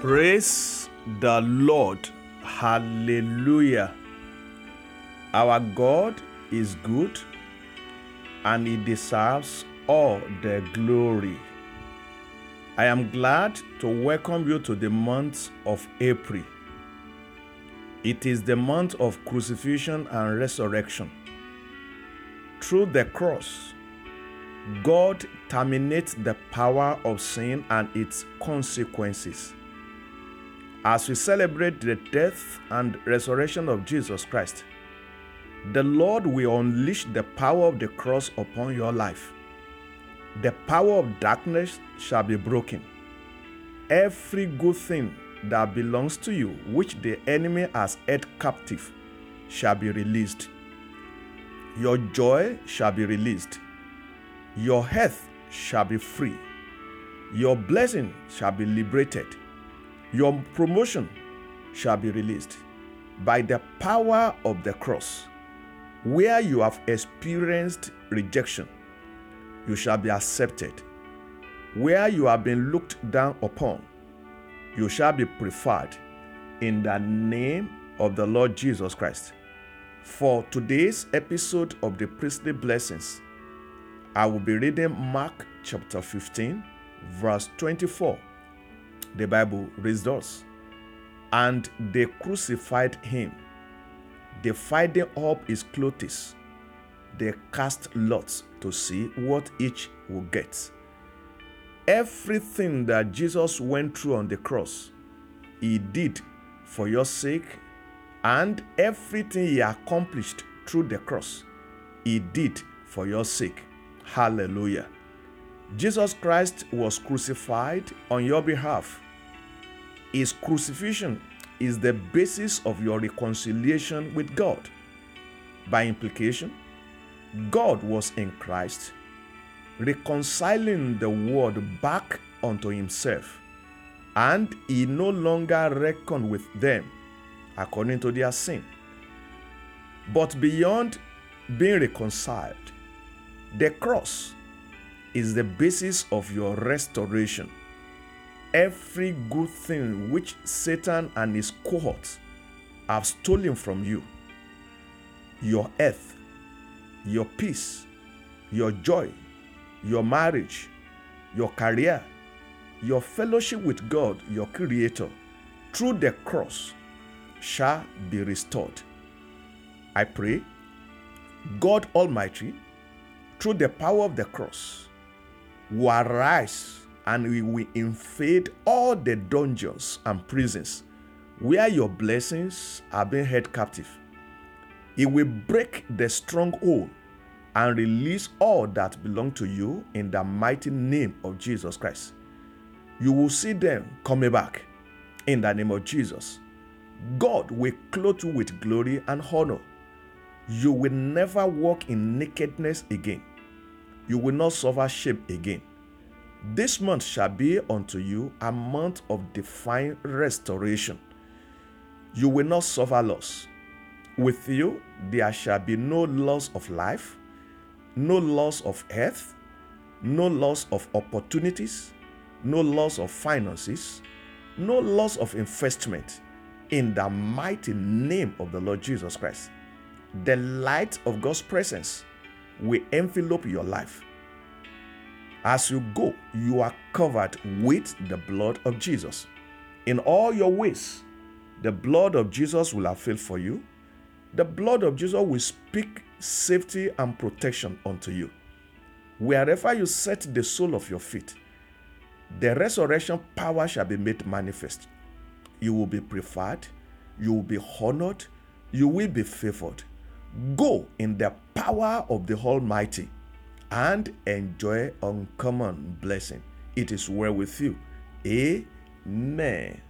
Praise the Lord. Hallelujah. Our God is good and He deserves all the glory. I am glad to welcome you to the month of April. It is the month of crucifixion and resurrection. Through the cross, God terminates the power of sin and its consequences. As we celebrate the death and resurrection of Jesus Christ, the Lord will unleash the power of the cross upon your life. The power of darkness shall be broken. Every good thing that belongs to you, which the enemy has held captive, shall be released. Your joy shall be released. Your health shall be free. Your blessing shall be liberated. Your promotion shall be released by the power of the cross. Where you have experienced rejection, you shall be accepted. Where you have been looked down upon, you shall be preferred in the name of the Lord Jesus Christ. For today's episode of the Priestly Blessings, I will be reading Mark chapter 15, verse 24. The Bible reads thus And they crucified him, dividing up his clothes. They cast lots to see what each will get. Everything that Jesus went through on the cross, he did for your sake, and everything he accomplished through the cross, he did for your sake. Hallelujah. Jesus Christ was crucified on your behalf. His crucifixion is the basis of your reconciliation with God. By implication, God was in Christ, reconciling the world back unto himself, and he no longer reckoned with them according to their sin. But beyond being reconciled, the cross is the basis of your restoration. Every good thing which Satan and his cohorts have stolen from you your health, your peace, your joy, your marriage, your career, your fellowship with God, your Creator, through the cross shall be restored. I pray, God Almighty, through the power of the cross, will arise and we will invade all the dungeons and prisons where your blessings are being held captive. He will break the stronghold and release all that belong to you in the mighty name of Jesus Christ. You will see them coming back in the name of Jesus. God will clothe you with glory and honor. You will never walk in nakedness again. You will not suffer shame again. This month shall be unto you a month of divine restoration. You will not suffer loss. With you, there shall be no loss of life, no loss of health, no loss of opportunities, no loss of finances, no loss of investment. In the mighty name of the Lord Jesus Christ, the light of God's presence will envelop your life. As you go, you are covered with the blood of Jesus. In all your ways, the blood of Jesus will avail for you. The blood of Jesus will speak safety and protection unto you. Wherever you set the sole of your feet, the resurrection power shall be made manifest. You will be preferred, you will be honored, you will be favored. Go in the power of the Almighty and enjoy uncommon blessing. It is well with you. Amen.